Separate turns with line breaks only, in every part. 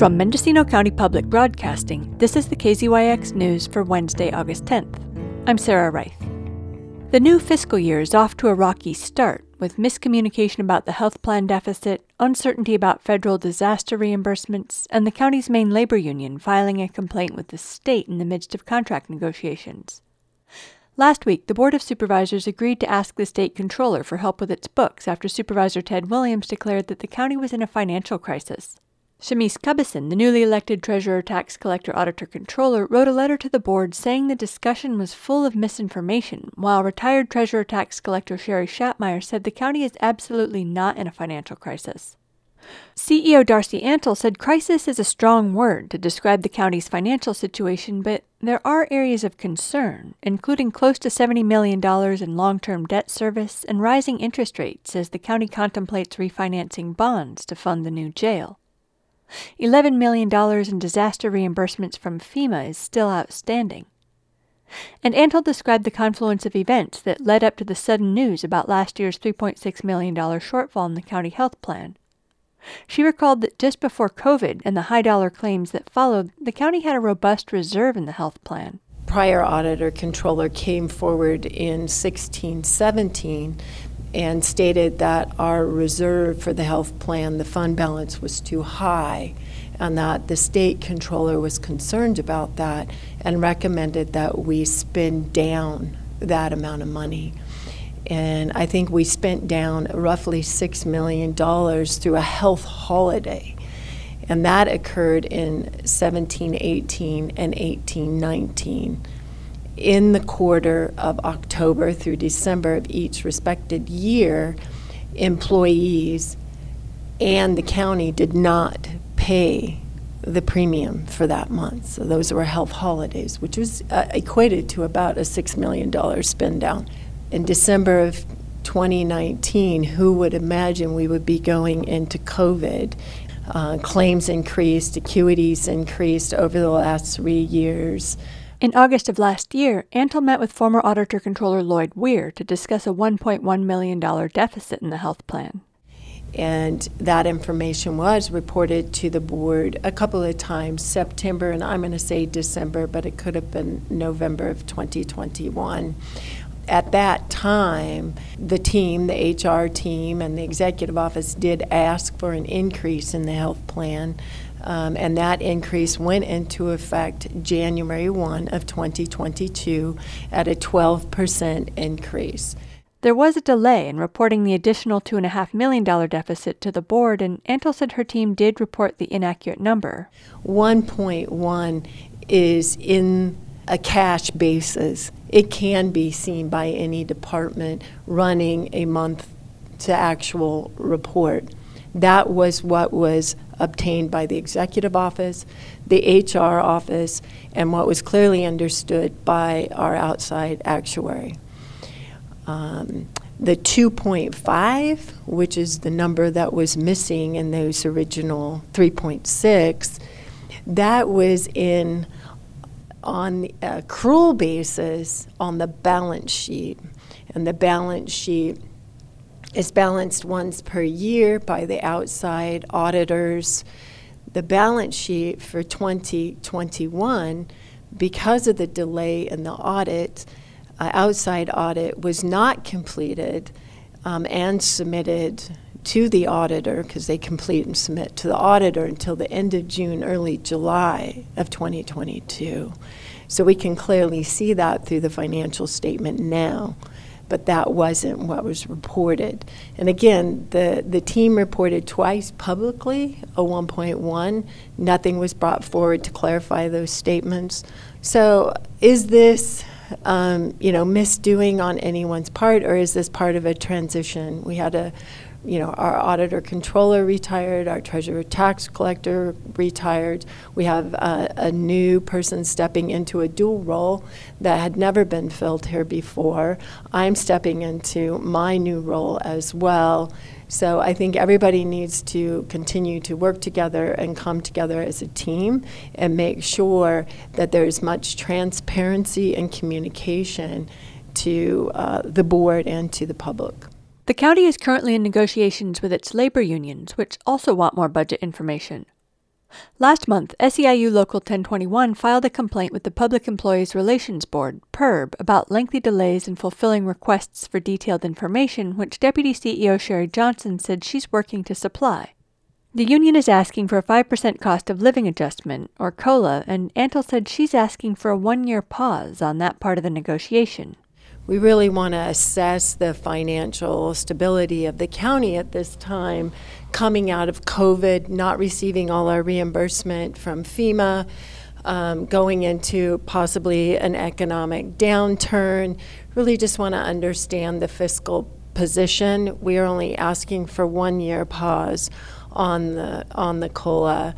From Mendocino County Public Broadcasting, this is the KZYX News for Wednesday, August 10th. I'm Sarah Reith. The new fiscal year is off to a rocky start, with miscommunication about the health plan deficit, uncertainty about federal disaster reimbursements, and the county's main labor union filing a complaint with the state in the midst of contract negotiations. Last week, the Board of Supervisors agreed to ask the state controller for help with its books after Supervisor Ted Williams declared that the county was in a financial crisis. Chamise Cubbison, the newly elected Treasurer, Tax Collector, Auditor, Controller, wrote a letter to the board saying the discussion was full of misinformation, while retired Treasurer, Tax Collector Shari Schapmire said the county is absolutely not in a financial crisis. CEO Darcie Antle said crisis is a strong word to describe the county's financial situation, but there are areas of concern, including close to $70 million in long term debt service and rising interest rates as the county contemplates refinancing bonds to fund the new jail. $11 million in disaster reimbursements from FEMA is still outstanding. And Antle described the confluence of events that led up to the sudden news about last year's $3.6 million shortfall in the county health plan. She recalled that just before COVID and the high dollar claims that followed, the county had a robust reserve in the health plan.
Prior auditor controller came forward in 1617 and stated that our reserve for the health plan, the fund balance, was too high, and that the state controller was concerned about that and recommended that we spend down that amount of money. And I think we spent down roughly $6 million through a health holiday. And that occurred in 17, 18, and 18, 19 in the quarter of October through December of each respected year, employees and the county did not pay the premium for that month. So those were health holidays, which was uh, equated to about a $6 million spend down. In December of 2019, who would imagine we would be going into COVID? Uh, claims increased, acuities increased over the last three years.
In August of last year, Antle met with former Auditor Controller Lloyd Weer to discuss a $1.1 million deficit in the health plan.
And that information was reported to the board a couple of times, September, and I'm going to say December, but it could have been November of 2021 at that time, the team, the HR team, and the executive office did ask for an increase in the health plan um, and that increase went into effect January 1 of 2022 at a 12% increase.
There was a delay in reporting the additional $2.5 million deficit to the board, and Antle said her team did report the inaccurate number.
1.1 is in a cash basis. It can be seen by any department running a month to actual report. That was what was obtained by the executive office, the HR office, and what was clearly understood by our outside actuary. Um, the 2.5, which is the number that was missing in those original 3.6, that was in on a accrual basis on the balance sheet. And the balance sheet is balanced once per year by the outside auditors. The balance sheet for 2021, because of the delay in the audit, uh, outside audit was not completed um, and submitted to the auditor because they complete and submit to the auditor until the end of June, early July of 2022. So we can clearly see that through the financial statement now but that wasn't what was reported. And again, the, the team reported twice publicly a 1.1. Nothing was brought forward to clarify those statements. So is this, um, you know, misdoing on anyone's part, or is this part of a transition? We had a you know, our auditor controller retired, our treasurer tax collector retired. We have a, new person stepping into a dual role that had never been filled here before. I'm stepping into my new role as well. So I think everybody needs to continue to work together and come together as a team and make sure that there's much transparency and communication to uh, the board and to the public.
The county is currently in negotiations with its labor unions, which also want more budget information. Last month, SEIU Local 1021 filed a complaint with the Public Employees Relations Board, PERB, about lengthy delays in fulfilling requests for detailed information, which Deputy CEO Cherie Johnson said she's working to supply. The union is asking for a 5% cost of living adjustment, or COLA, and Antle said she's asking for a one year pause on that part of the negotiation.
We really want to assess the financial stability of the county at this time, coming out of COVID, not receiving all our reimbursement from FEMA, um, going into possibly an economic downturn. Really just want to understand the fiscal position. We are only asking for one year pause on the on the cola.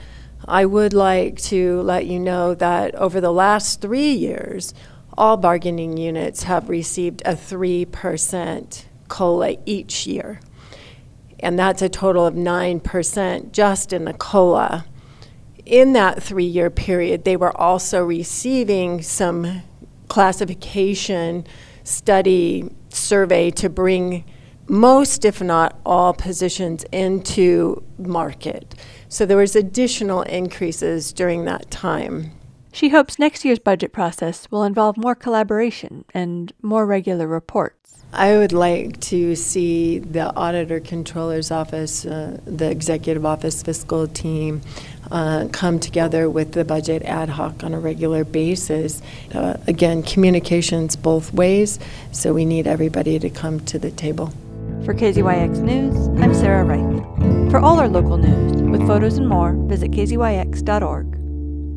I would like to let you know that over the last three years, all bargaining units have received a 3% COLA each year. And that's a total of 9% just in the COLA. In that three year period, they were also receiving some classification study survey to bring most, if not all, positions into market. So there was additional increases during that time.
She hopes next year's budget process will involve more collaboration and more regular reports.
I would like to see the Auditor Controller's Office, uh, the Executive Office fiscal team uh, come together with the budget ad hoc on a regular basis. Uh, again, communications both ways, so we need everybody to come to the table.
For KZYX News, I'm Sarah Reith. For all our local news, with photos and more, visit kzyx.org.